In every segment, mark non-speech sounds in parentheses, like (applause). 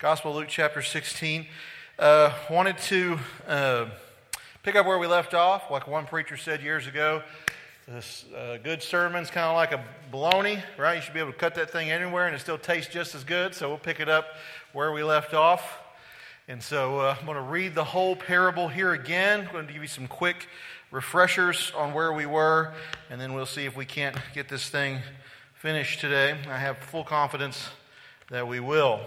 Gospel Luke chapter 16. Uh, wanted to uh, pick up where we left off. Like one preacher said years ago, this uh, good sermon's kind of like a bologna, right? You should be able to cut that thing anywhere and it still tastes just as good. So we'll pick it up where we left off. And so uh, I'm going to read the whole parable here again. I'm going to give you some quick refreshers on where we were, and then we'll see if we can't get this thing finished today. I have full confidence that we will.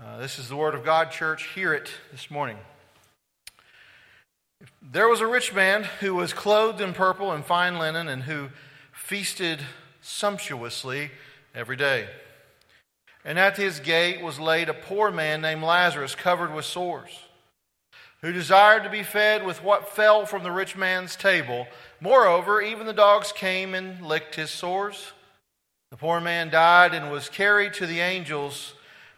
Uh, this is the Word of God, church. Hear it this morning. There was a rich man who was clothed in purple and fine linen and who feasted sumptuously every day. And at his gate was laid a poor man named Lazarus, covered with sores, who desired to be fed with what fell from the rich man's table. Moreover, even the dogs came and licked his sores. The poor man died and was carried to the angels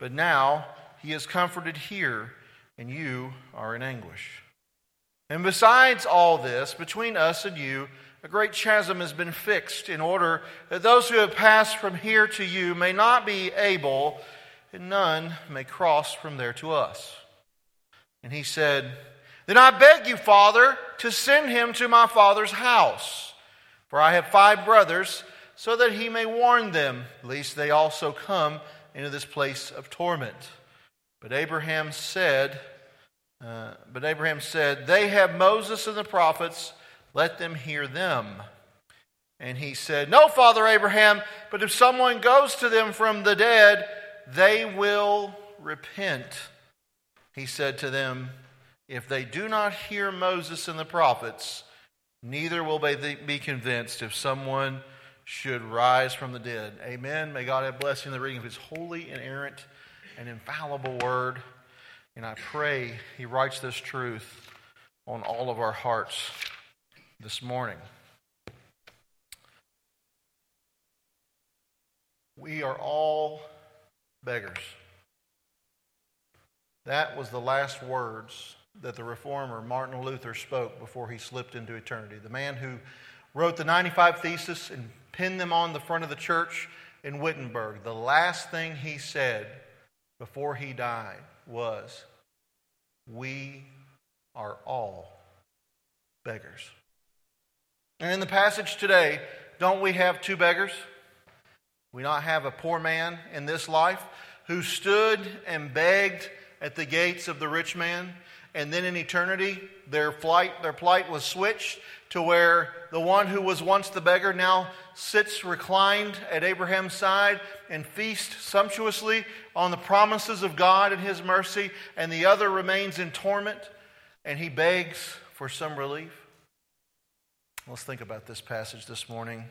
But now he is comforted here, and you are in anguish. And besides all this, between us and you, a great chasm has been fixed in order that those who have passed from here to you may not be able, and none may cross from there to us. And he said, Then I beg you, Father, to send him to my father's house. For I have five brothers, so that he may warn them, lest they also come into this place of torment. But Abraham said, uh, but Abraham said, They have Moses and the prophets, let them hear them. And he said, No, Father Abraham, but if someone goes to them from the dead, they will repent. He said to them, If they do not hear Moses and the prophets, neither will they be convinced if someone should rise from the dead. Amen. May God have blessing in the reading of his holy, inerrant, and infallible word. And I pray he writes this truth on all of our hearts this morning. We are all beggars. That was the last words that the reformer Martin Luther spoke before he slipped into eternity. The man who wrote the 95 Thesis and pinned them on the front of the church in Wittenberg. The last thing he said before he died was, We are all beggars. And in the passage today, don't we have two beggars? We not have a poor man in this life who stood and begged at the gates of the rich man, and then in eternity, their flight, their plight was switched to where the one who was once the beggar now sits reclined at Abraham's side and feasts sumptuously on the promises of God and his mercy, and the other remains in torment and he begs for some relief. Let's think about this passage this morning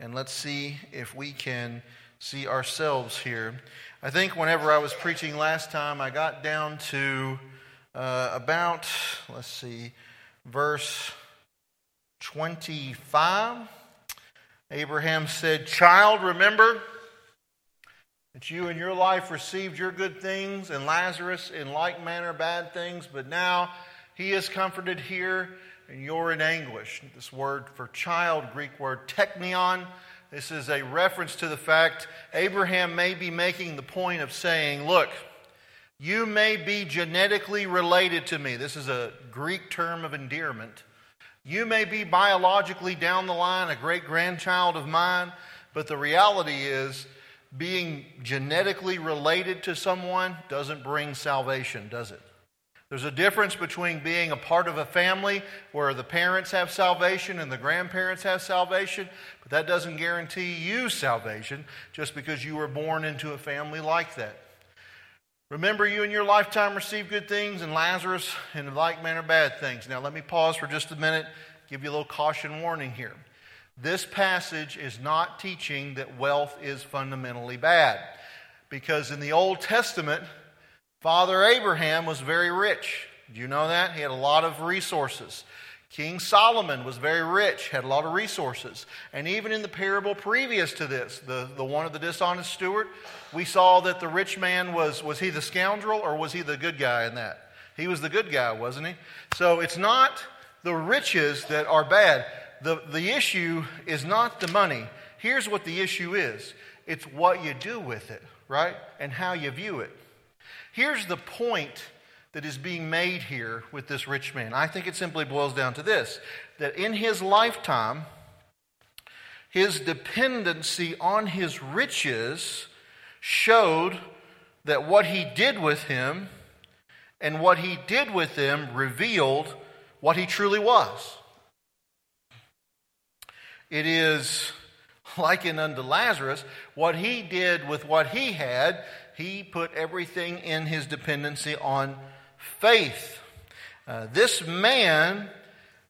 and let's see if we can see ourselves here. I think whenever I was preaching last time, I got down to uh, about, let's see, verse 25. Abraham said, Child, remember that you in your life received your good things, and Lazarus in like manner bad things, but now he is comforted here, and you're in anguish. This word for child, Greek word teknion, this is a reference to the fact Abraham may be making the point of saying, Look, you may be genetically related to me. This is a Greek term of endearment. You may be biologically down the line a great grandchild of mine, but the reality is being genetically related to someone doesn't bring salvation, does it? There's a difference between being a part of a family where the parents have salvation and the grandparents have salvation, but that doesn't guarantee you salvation just because you were born into a family like that. Remember, you in your lifetime received good things, and Lazarus in like manner bad things. Now, let me pause for just a minute, give you a little caution warning here. This passage is not teaching that wealth is fundamentally bad. Because in the Old Testament, Father Abraham was very rich. Do you know that? He had a lot of resources. King Solomon was very rich, had a lot of resources. And even in the parable previous to this, the, the one of the dishonest steward, we saw that the rich man was, was he the scoundrel or was he the good guy in that? He was the good guy, wasn't he? So it's not the riches that are bad. The, the issue is not the money. Here's what the issue is it's what you do with it, right? And how you view it. Here's the point that is being made here with this rich man. I think it simply boils down to this that in his lifetime, his dependency on his riches showed that what he did with him and what he did with them revealed what he truly was. It is likened unto Lazarus. What he did with what he had, he put everything in his dependency on faith. Uh, this man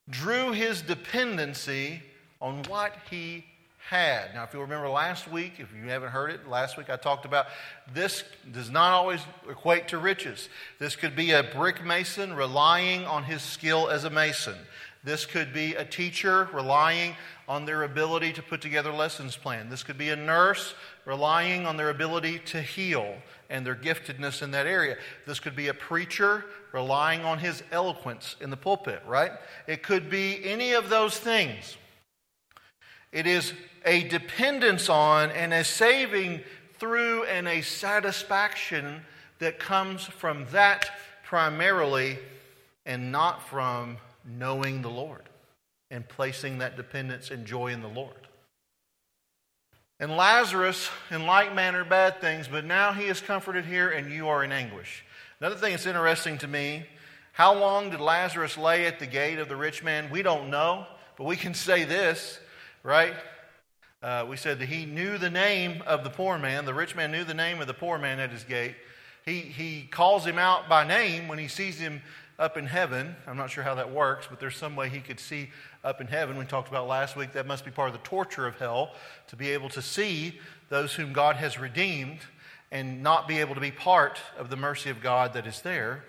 drew his dependency on what he had. Now, if you remember last week, if you haven't heard it, last week I talked about this does not always equate to riches. This could be a brick mason relying on his skill as a mason. This could be a teacher relying on their ability to put together lessons plan. This could be a nurse relying on their ability to heal and their giftedness in that area. This could be a preacher relying on his eloquence in the pulpit, right? It could be any of those things. It is a dependence on and a saving through and a satisfaction that comes from that primarily and not from knowing the Lord and placing that dependence and joy in the Lord. And Lazarus, in like manner, bad things, but now he is comforted here and you are in anguish. Another thing that's interesting to me how long did Lazarus lay at the gate of the rich man? We don't know, but we can say this, right? Uh, we said that he knew the name of the poor man. The rich man knew the name of the poor man at his gate. He, he calls him out by name when he sees him up in heaven. I'm not sure how that works, but there's some way he could see up in heaven. We talked about last week that must be part of the torture of hell to be able to see those whom God has redeemed and not be able to be part of the mercy of God that is there.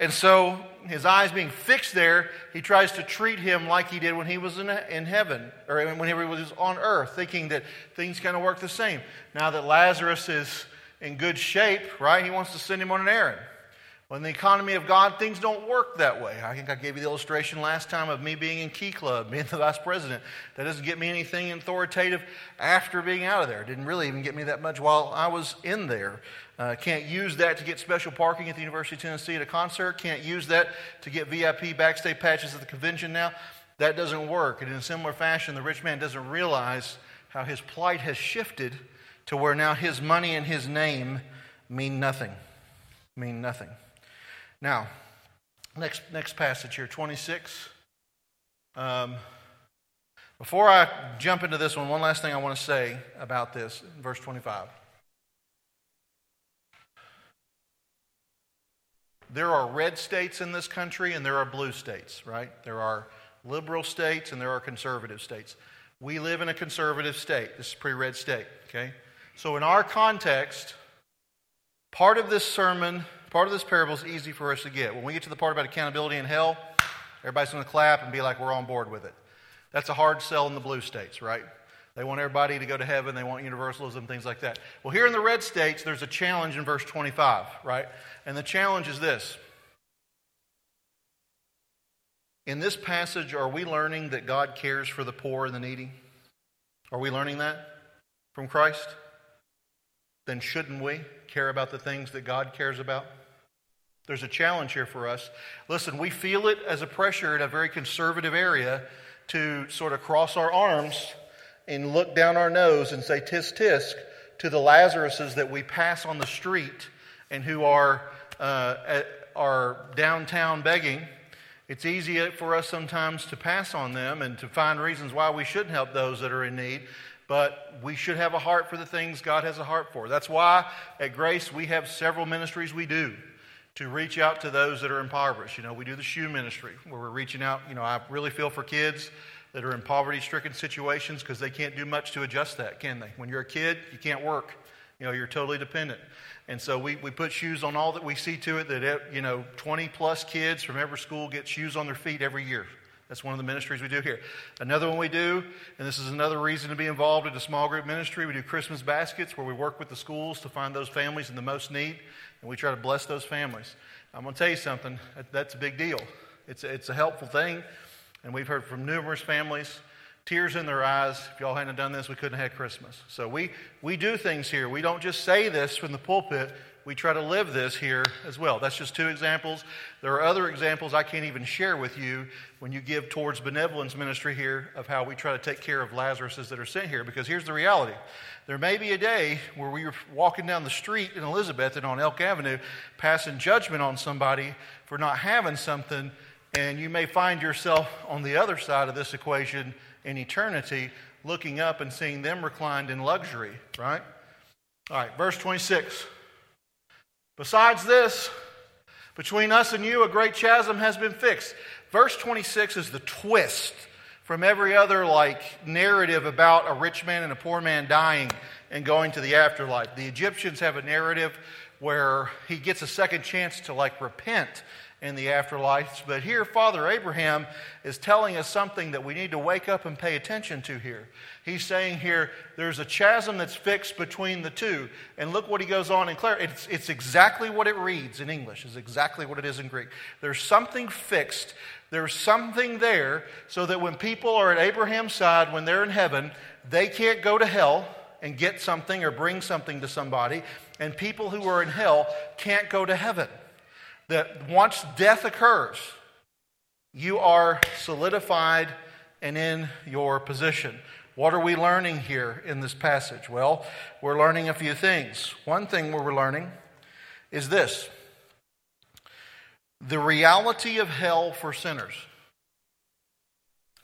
And so, his eyes being fixed there, he tries to treat him like he did when he was in, in heaven, or when he was on earth, thinking that things kind of work the same. Now that Lazarus is in good shape, right, he wants to send him on an errand. Well, in the economy of God, things don't work that way. I think I gave you the illustration last time of me being in Key Club, (laughs) being the vice president. That doesn't get me anything authoritative after being out of there. It didn't really even get me that much while I was in there. Uh, can't use that to get special parking at the University of Tennessee at a concert. Can't use that to get VIP backstage patches at the convention now. That doesn't work. And in a similar fashion, the rich man doesn't realize how his plight has shifted to where now his money and his name mean nothing. Mean nothing. Now, next, next passage here, 26. Um, before I jump into this one, one last thing I want to say about this, verse 25. There are red states in this country and there are blue states, right? There are liberal states and there are conservative states. We live in a conservative state. This is pre red state, okay? So, in our context, part of this sermon part of this parable is easy for us to get. When we get to the part about accountability in hell, everybody's going to clap and be like, we're on board with it. That's a hard sell in the blue states, right? They want everybody to go to heaven. They want universalism, things like that. Well, here in the red states, there's a challenge in verse 25, right? And the challenge is this. In this passage, are we learning that God cares for the poor and the needy? Are we learning that from Christ? Then shouldn't we care about the things that God cares about? There's a challenge here for us. Listen, we feel it as a pressure in a very conservative area to sort of cross our arms and look down our nose and say tisk tisk to the Lazaruses that we pass on the street and who are, uh, at, are downtown begging. It's easy for us sometimes to pass on them and to find reasons why we shouldn't help those that are in need but we should have a heart for the things God has a heart for. That's why at Grace we have several ministries we do to reach out to those that are impoverished. You know, we do the shoe ministry where we're reaching out. You know, I really feel for kids that are in poverty stricken situations because they can't do much to adjust that, can they? When you're a kid, you can't work. You know, you're totally dependent. And so we, we put shoes on all that we see to it that, you know, 20 plus kids from every school get shoes on their feet every year. That's one of the ministries we do here. Another one we do, and this is another reason to be involved in a small group ministry, we do Christmas baskets where we work with the schools to find those families in the most need, and we try to bless those families. I'm going to tell you something, that's a big deal. It's a, it's a helpful thing, and we've heard from numerous families tears in their eyes. If y'all hadn't done this, we couldn't have had Christmas. So we, we do things here. We don't just say this from the pulpit, we try to live this here as well. That's just two examples. There are other examples I can't even share with you when you give towards benevolence ministry here of how we try to take care of Lazaruses that are sent here. Because here's the reality there may be a day where we are walking down the street in Elizabethton on Elk Avenue passing judgment on somebody for not having something, and you may find yourself on the other side of this equation in eternity looking up and seeing them reclined in luxury, right? All right, verse 26. Besides this, between us and you, a great chasm has been fixed. Verse 26 is the twist from every other like narrative about a rich man and a poor man dying and going to the afterlife. The Egyptians have a narrative where he gets a second chance to like repent in the afterlife. But here, Father Abraham is telling us something that we need to wake up and pay attention to here. He's saying here, there's a chasm that's fixed between the two. And look what he goes on in clear. It's, it's exactly what it reads in English, is exactly what it is in Greek. There's something fixed. There's something there so that when people are at Abraham's side, when they're in heaven, they can't go to hell and get something or bring something to somebody. And people who are in hell can't go to heaven that once death occurs, you are solidified and in your position. What are we learning here in this passage? Well, we're learning a few things. One thing we're learning is this the reality of hell for sinners.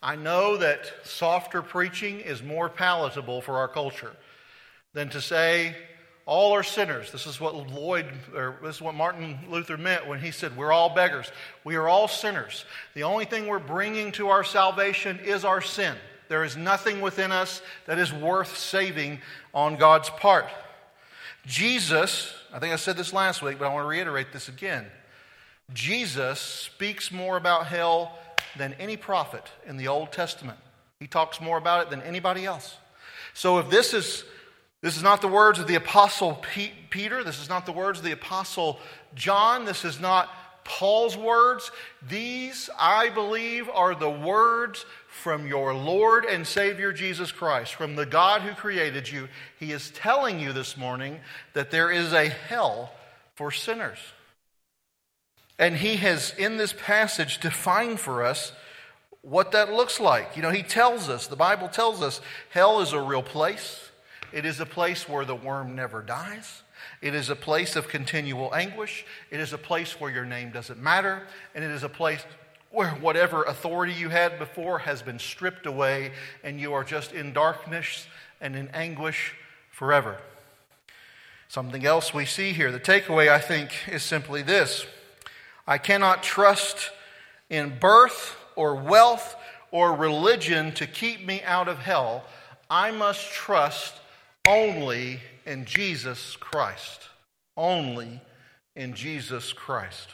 I know that softer preaching is more palatable for our culture than to say, all are sinners. This is what Lloyd, or this is what Martin Luther meant when he said, We're all beggars. We are all sinners. The only thing we're bringing to our salvation is our sin. There is nothing within us that is worth saving on God's part. Jesus, I think I said this last week, but I want to reiterate this again. Jesus speaks more about hell than any prophet in the Old Testament. He talks more about it than anybody else. So if this is this is not the words of the Apostle Peter. This is not the words of the Apostle John. This is not Paul's words. These, I believe, are the words from your Lord and Savior Jesus Christ, from the God who created you. He is telling you this morning that there is a hell for sinners. And he has, in this passage, defined for us what that looks like. You know, he tells us, the Bible tells us, hell is a real place. It is a place where the worm never dies. It is a place of continual anguish. It is a place where your name doesn't matter. And it is a place where whatever authority you had before has been stripped away and you are just in darkness and in anguish forever. Something else we see here, the takeaway, I think, is simply this I cannot trust in birth or wealth or religion to keep me out of hell. I must trust only in Jesus Christ. Only in Jesus Christ.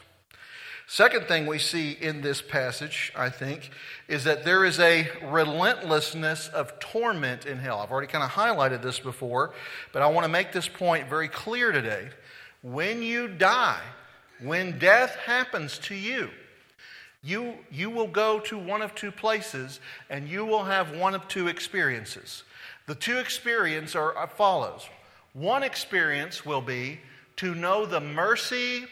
Second thing we see in this passage, I think, is that there is a relentlessness of torment in hell. I've already kind of highlighted this before, but I want to make this point very clear today. When you die, when death happens to you, you, you will go to one of two places and you will have one of two experiences. The two experiences are as follows. One experience will be to know the mercy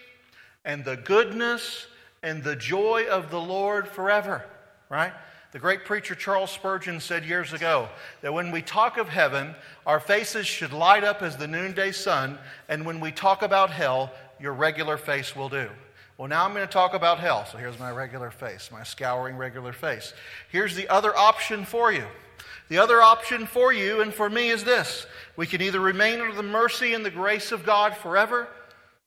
and the goodness and the joy of the Lord forever, right? The great preacher Charles Spurgeon said years ago that when we talk of heaven, our faces should light up as the noonday sun, and when we talk about hell, your regular face will do. Well, now I'm going to talk about hell. So here's my regular face, my scouring regular face. Here's the other option for you. The other option for you and for me is this we can either remain under the mercy and the grace of God forever,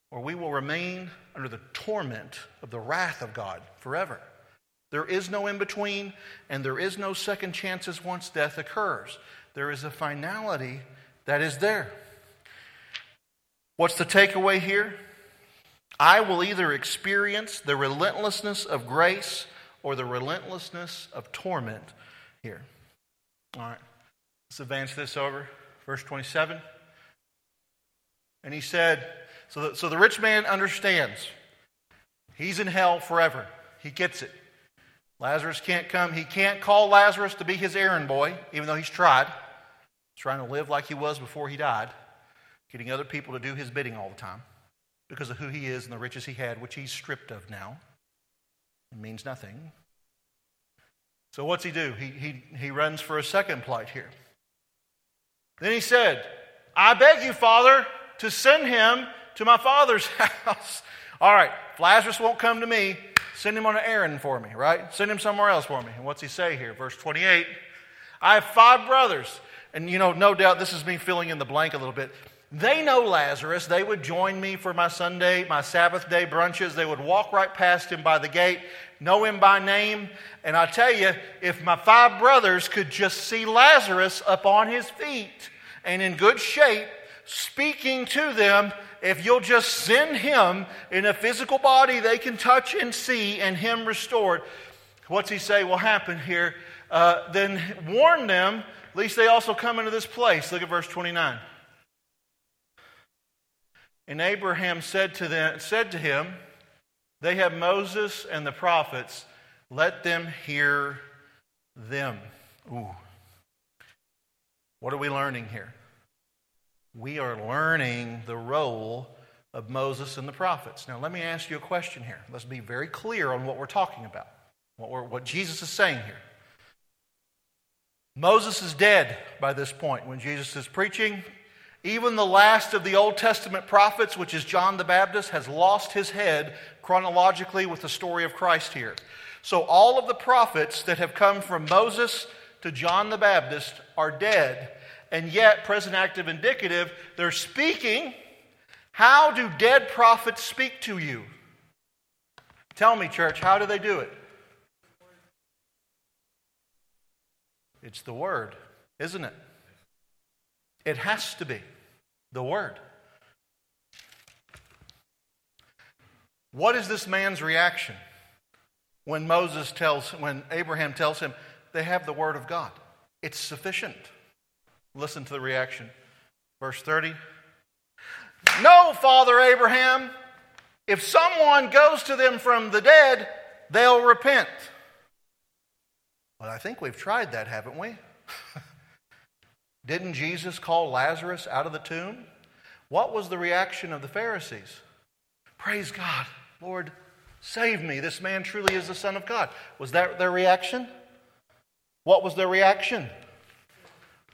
or we will remain under the torment of the wrath of God forever. There is no in between, and there is no second chances once death occurs. There is a finality that is there. What's the takeaway here? I will either experience the relentlessness of grace or the relentlessness of torment here. All right, let's advance this over. Verse 27. And he said, so the, so the rich man understands. He's in hell forever. He gets it. Lazarus can't come. He can't call Lazarus to be his errand boy, even though he's tried. Trying to live like he was before he died, getting other people to do his bidding all the time because of who he is and the riches he had, which he's stripped of now. It means nothing. So what's he do? He, he, he runs for a second plight here. Then he said, I beg you, Father, to send him to my father's (laughs) house. All right, if Lazarus won't come to me, send him on an errand for me, right? Send him somewhere else for me. And what's he say here? Verse 28 I have five brothers. And you know, no doubt this is me filling in the blank a little bit. They know Lazarus. They would join me for my Sunday, my Sabbath day brunches. They would walk right past him by the gate, know him by name. And I tell you, if my five brothers could just see Lazarus up on his feet and in good shape, speaking to them, if you'll just send him in a physical body they can touch and see and him restored, what's he say will happen here? Uh, then warn them, lest they also come into this place. Look at verse 29. And Abraham said to, them, said to him, They have Moses and the prophets. Let them hear them. Ooh. What are we learning here? We are learning the role of Moses and the prophets. Now, let me ask you a question here. Let's be very clear on what we're talking about, what, what Jesus is saying here. Moses is dead by this point when Jesus is preaching. Even the last of the Old Testament prophets, which is John the Baptist, has lost his head chronologically with the story of Christ here. So all of the prophets that have come from Moses to John the Baptist are dead. And yet, present active indicative, they're speaking. How do dead prophets speak to you? Tell me, church, how do they do it? It's the Word, isn't it? It has to be the Word. What is this man's reaction when Moses tells, when Abraham tells him, they have the Word of God? It's sufficient. Listen to the reaction. Verse 30. No, Father Abraham, if someone goes to them from the dead, they'll repent. Well, I think we've tried that, haven't we? (laughs) Didn't Jesus call Lazarus out of the tomb? What was the reaction of the Pharisees? Praise God, Lord, save me. This man truly is the Son of God. Was that their reaction? What was their reaction?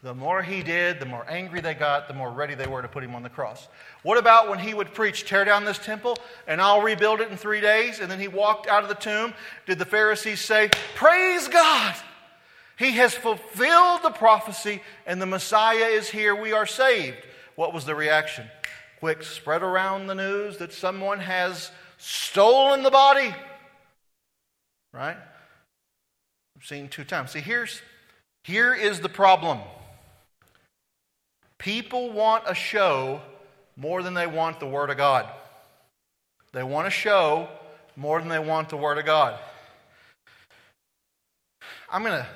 The more he did, the more angry they got, the more ready they were to put him on the cross. What about when he would preach, tear down this temple and I'll rebuild it in three days? And then he walked out of the tomb. Did the Pharisees say, Praise God? He has fulfilled the prophecy and the Messiah is here. We are saved. What was the reaction? Quick, spread around the news that someone has stolen the body. Right? I've seen two times. See, here's here is the problem. People want a show more than they want the Word of God. They want a show more than they want the Word of God. I'm going to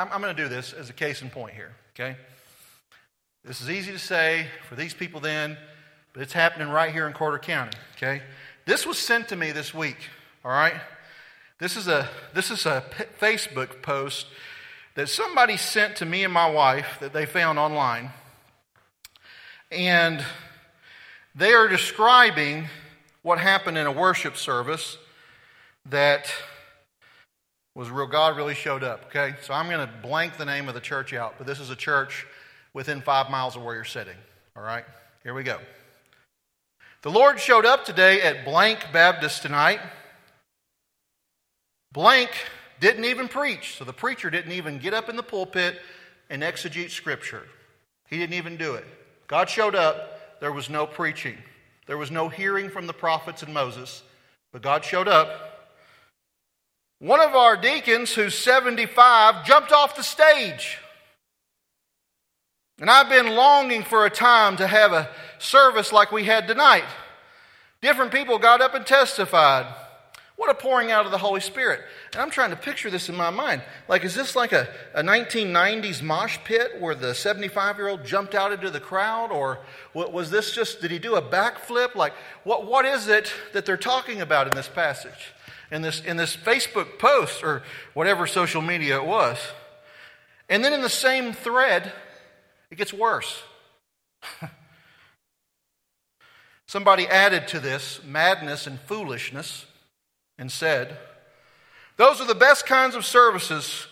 I'm, I'm going to do this as a case in point here, okay? This is easy to say for these people then, but it's happening right here in Carter County, okay? This was sent to me this week, all right? This is a, this is a Facebook post that somebody sent to me and my wife that they found online. And they are describing what happened in a worship service that was real. God really showed up, okay? So I'm going to blank the name of the church out, but this is a church within five miles of where you're sitting, all right? Here we go. The Lord showed up today at Blank Baptist tonight. Blank didn't even preach, so the preacher didn't even get up in the pulpit and exegete scripture. He didn't even do it. God showed up, there was no preaching, there was no hearing from the prophets and Moses, but God showed up one of our deacons, who's 75, jumped off the stage. And I've been longing for a time to have a service like we had tonight. Different people got up and testified. What a pouring out of the Holy Spirit. And I'm trying to picture this in my mind. Like, is this like a, a 1990s mosh pit where the 75 year old jumped out into the crowd? Or was this just, did he do a backflip? Like, what, what is it that they're talking about in this passage? In this, in this Facebook post or whatever social media it was? And then in the same thread, it gets worse. (laughs) Somebody added to this madness and foolishness and said, Those are the best kinds of services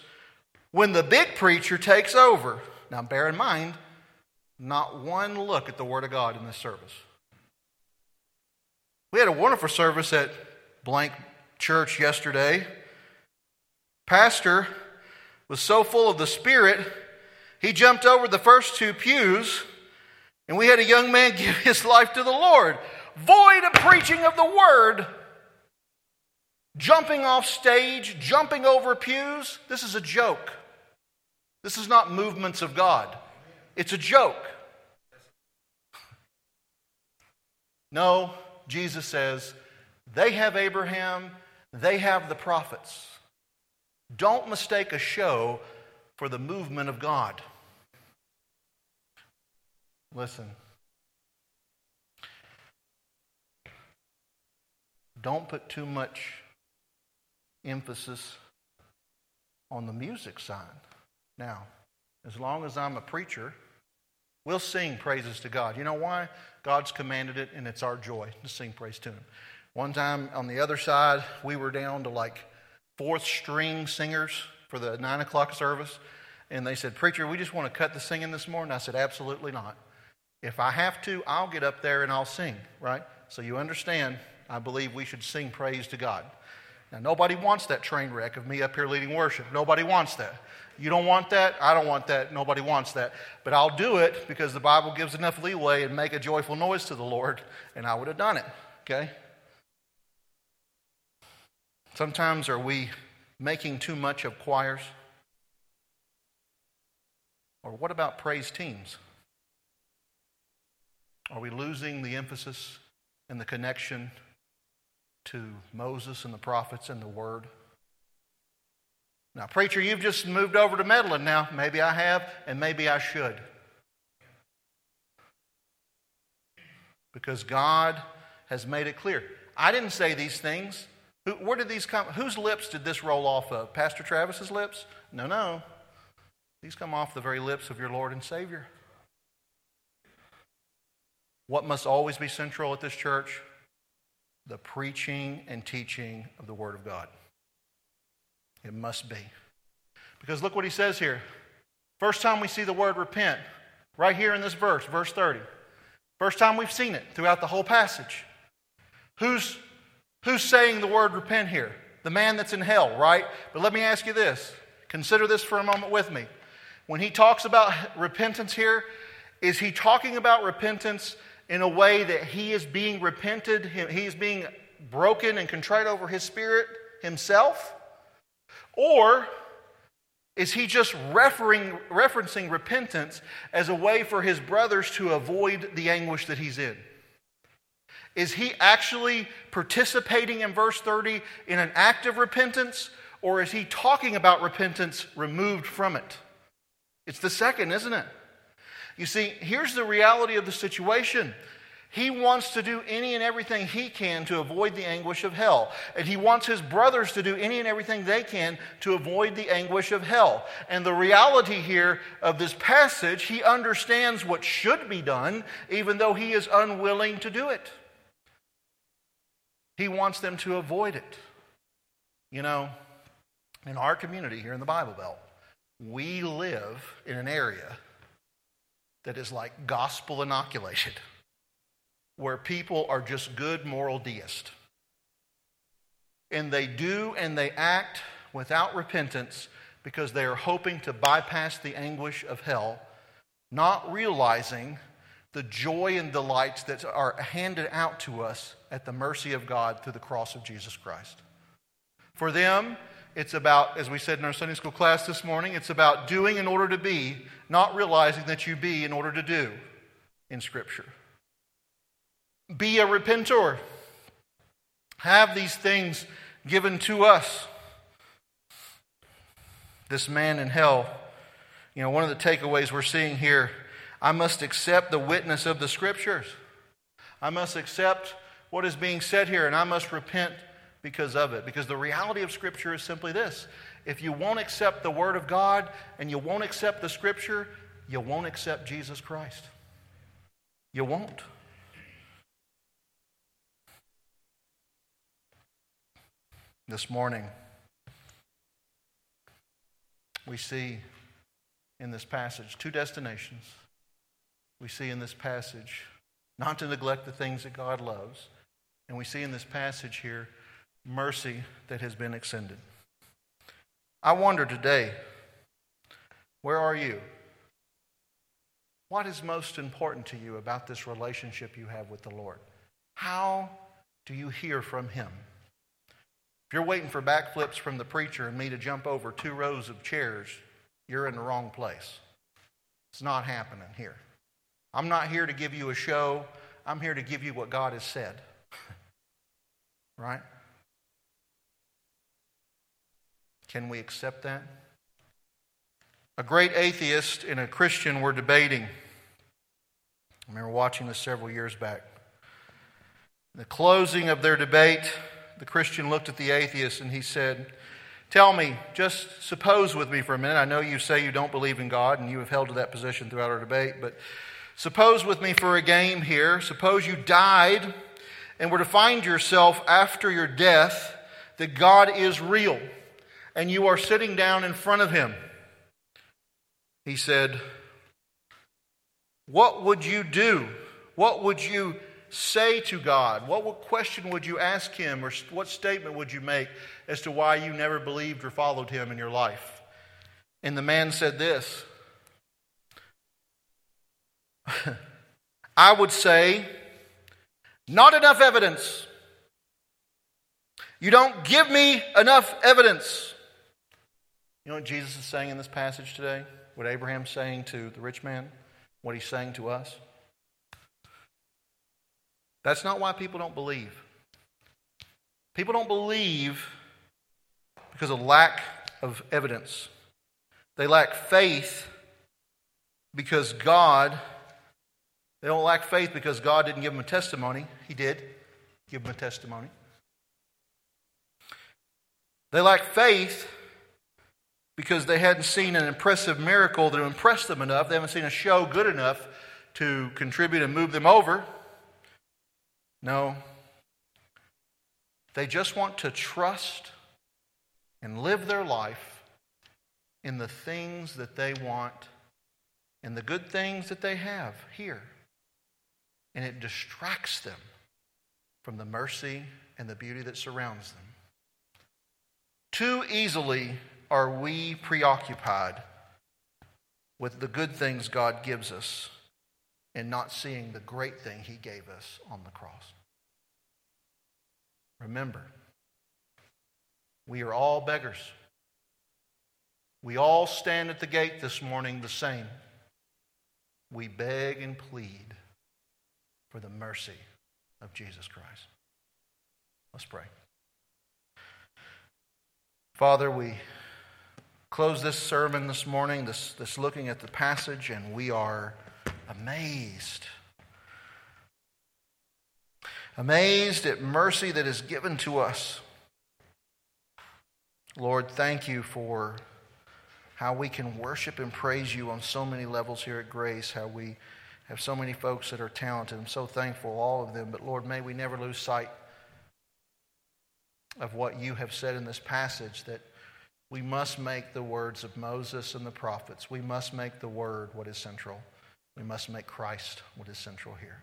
when the big preacher takes over. Now, bear in mind, not one look at the Word of God in this service. We had a wonderful service at blank church yesterday. Pastor was so full of the Spirit, he jumped over the first two pews, and we had a young man (laughs) give his life to the Lord, void of preaching of the Word jumping off stage, jumping over pews. This is a joke. This is not movements of God. It's a joke. No, Jesus says, they have Abraham, they have the prophets. Don't mistake a show for the movement of God. Listen. Don't put too much emphasis on the music side. Now, as long as I'm a preacher, we'll sing praises to God. You know why? God's commanded it, and it's our joy to sing praise to Him. One time on the other side, we were down to like fourth string singers for the nine o'clock service, and they said, Preacher, we just want to cut the singing this morning. I said, Absolutely not. If I have to, I'll get up there and I'll sing, right? So you understand, I believe we should sing praise to God. Now, nobody wants that train wreck of me up here leading worship. Nobody wants that. You don't want that. I don't want that. Nobody wants that. But I'll do it because the Bible gives enough leeway and make a joyful noise to the Lord, and I would have done it. Okay? Sometimes are we making too much of choirs? Or what about praise teams? Are we losing the emphasis and the connection to Moses and the prophets and the Word. Now, preacher, you've just moved over to meddling now. Maybe I have, and maybe I should. Because God has made it clear. I didn't say these things. Who, where did these come? Whose lips did this roll off of? Pastor Travis's lips? No, no. These come off the very lips of your Lord and Savior. What must always be central at this church? the preaching and teaching of the Word of God. It must be. Because look what he says here. First time we see the word repent, right here in this verse, verse 30. First time we've seen it throughout the whole passage. Who's, who's saying the word repent here? The man that's in hell, right? But let me ask you this. Consider this for a moment with me. When he talks about repentance here, is he talking about repentance in a way that he is being repented, he is being broken and contrite over his spirit himself? Or is he just referring, referencing repentance as a way for his brothers to avoid the anguish that he's in? Is he actually participating in verse 30 in an act of repentance, or is he talking about repentance removed from it? It's the second, isn't it? You see, here's the reality of the situation. He wants to do any and everything he can to avoid the anguish of hell. And he wants his brothers to do any and everything they can to avoid the anguish of hell. And the reality here of this passage, he understands what should be done, even though he is unwilling to do it. He wants them to avoid it. You know, in our community here in the Bible Belt, we live in an area that is like gospel inoculated, where people are just good moral deists. And they do and they act without repentance because they are hoping to bypass the anguish of hell, not realizing the joy and delights that are handed out to us at the mercy of God through the cross of Jesus Christ. For them, it's about, as we said in our Sunday school class this morning, it's about doing in order to be, not realizing that you be in order to do in Scripture. be a repentor. Have these things given to us. This man in hell, you know, one of the takeaways we're seeing here I must accept the witness of the scriptures. I must accept what is being said here, and I must repent because of it. Because the reality of Scripture is simply this if you won't accept the Word of God and you won't accept the Scripture, you won't accept Jesus Christ. You won't. This morning, we see in this passage two destinations. We see in this passage not to neglect the things that God loves. And we see in this passage here mercy that has been extended. I wonder today, where are you? What is most important to you about this relationship you have with the Lord? How do you hear from Him? If you're waiting for backflips from the preacher and me to jump over two rows of chairs, you're in the wrong place. It's not happening here. I'm not here to give you a show. I'm here to give you what God has said. Right? Can we accept that? A great atheist and a Christian were debating. I remember watching this several years back. In the closing of their debate, the Christian looked at the atheist and he said, Tell me, just suppose with me for a minute. I know you say you don't believe in God and you have held to that position throughout our debate, but suppose with me for a game here. Suppose you died and were to find yourself after your death that God is real and you are sitting down in front of him. He said, What would you do? What would you say to God? What question would you ask Him, or what statement would you make as to why you never believed or followed Him in your life? And the man said this (laughs) I would say, not enough evidence. You don't give me enough evidence. You know what Jesus is saying in this passage today? What Abraham's saying to the rich man? What he's saying to us? That's not why people don't believe. People don't believe because of lack of evidence. They lack faith because God, they don't lack faith because God didn't give them a testimony. He did give them a testimony. They lack faith because they hadn't seen an impressive miracle that impressed them enough. They haven't seen a show good enough to contribute and move them over. No. They just want to trust and live their life in the things that they want and the good things that they have here. And it distracts them from the mercy and the beauty that surrounds them. Too easily are we preoccupied with the good things God gives us and not seeing the great thing He gave us on the cross. Remember, we are all beggars. We all stand at the gate this morning the same. We beg and plead for the mercy of Jesus Christ. Let's pray. Father, we close this sermon this morning, this, this looking at the passage, and we are amazed. Amazed at mercy that is given to us. Lord, thank you for how we can worship and praise you on so many levels here at Grace, how we have so many folks that are talented. I'm so thankful, all of them. But Lord, may we never lose sight of what you have said in this passage that we must make the words of Moses and the prophets, we must make the word what is central. We must make Christ what is central here.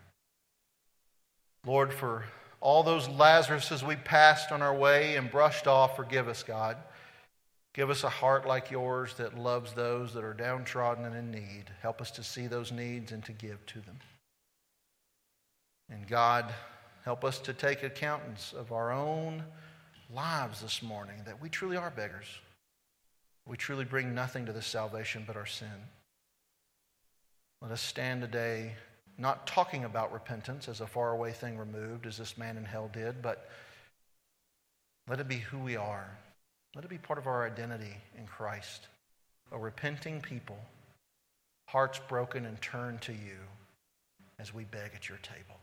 Lord, for all those Lazaruses we passed on our way and brushed off, forgive us, God. Give us a heart like yours that loves those that are downtrodden and in need. Help us to see those needs and to give to them. And God, help us to take accountance of our own lives this morning that we truly are beggars. We truly bring nothing to this salvation but our sin. Let us stand today not talking about repentance as a faraway thing removed, as this man in hell did, but let it be who we are. Let it be part of our identity in Christ. A repenting people, hearts broken and turned to you as we beg at your table.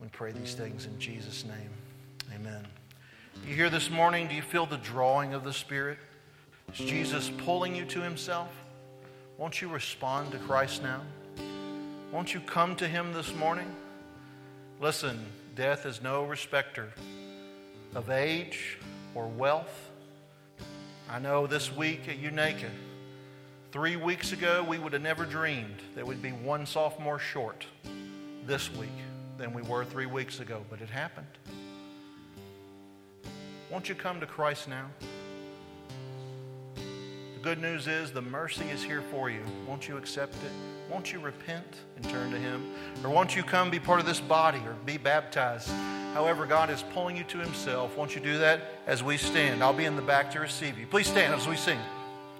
We pray these things in Jesus' name. Amen. You hear this morning, do you feel the drawing of the Spirit? Is Jesus pulling you to Himself? Won't you respond to Christ now? Won't you come to Him this morning? Listen, death is no respecter of age or wealth. I know this week at Unaka, three weeks ago, we would have never dreamed that we'd be one sophomore short this week than we were three weeks ago, but it happened. Won't you come to Christ now? The good news is the mercy is here for you. Won't you accept it? Won't you repent and turn to Him? Or won't you come be part of this body or be baptized? However, God is pulling you to Himself. Won't you do that as we stand? I'll be in the back to receive you. Please stand as we sing.